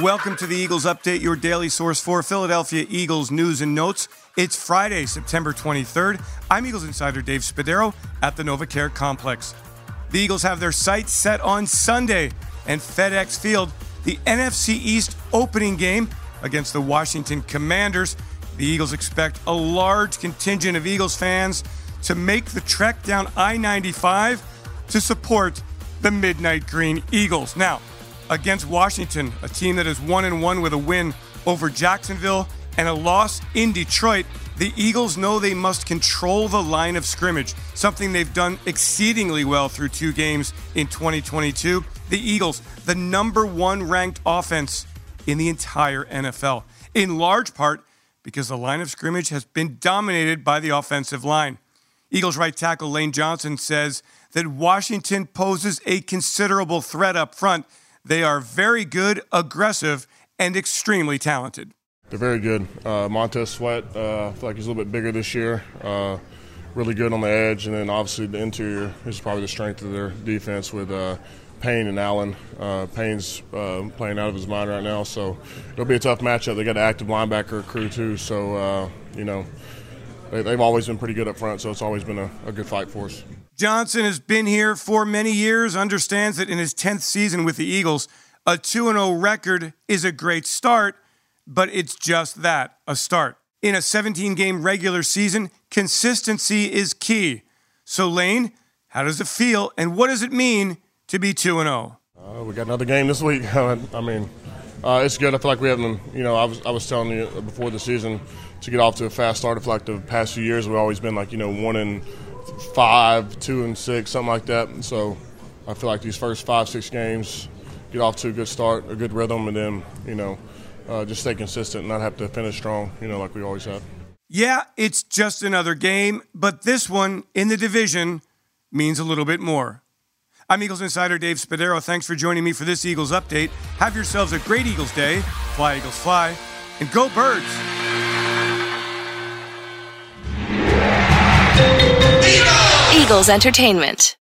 Welcome to the Eagles Update, your daily source for Philadelphia Eagles news and notes. It's Friday, September 23rd. I'm Eagles insider Dave Spadaro at the NovaCare Complex. The Eagles have their sights set on Sunday and FedEx Field, the NFC East opening game against the Washington Commanders. The Eagles expect a large contingent of Eagles fans to make the trek down I 95 to support the Midnight Green Eagles. Now, against Washington, a team that is one and one with a win over Jacksonville and a loss in Detroit, the Eagles know they must control the line of scrimmage, something they've done exceedingly well through two games in 2022. The Eagles, the number one ranked offense in the entire NFL, in large part because the line of scrimmage has been dominated by the offensive line. Eagles right tackle Lane Johnson says that Washington poses a considerable threat up front they are very good, aggressive, and extremely talented. They're very good. Uh, Montez Sweat, uh, feel like he's a little bit bigger this year. Uh, really good on the edge, and then obviously the interior is probably the strength of their defense with uh, Payne and Allen. Uh, Payne's uh, playing out of his mind right now, so it'll be a tough matchup. They got an active linebacker crew too, so uh, you know they, have always been pretty good up front. So it's always been a, a good fight for us. Johnson has been here for many years, understands that in his 10th season with the Eagles, a 2 0 record is a great start, but it's just that a start. In a 17 game regular season, consistency is key. So, Lane, how does it feel and what does it mean to be 2 0? Uh, we got another game this week. I mean, uh, it's good. I feel like we haven't, you know, I was, I was telling you before the season to get off to a fast start. I feel like the past few years we've always been like, you know, one and five, two and six, something like that. so I feel like these first five, six games, get off to a good start, a good rhythm, and then you know uh, just stay consistent and not have to finish strong, you know, like we always have. Yeah, it's just another game, but this one in the division means a little bit more. I'm Eagles insider Dave Spadaro. Thanks for joining me for this Eagles update. Have yourselves a great Eagles day. Fly, Eagles, fly, and go, birds. Eagles Entertainment.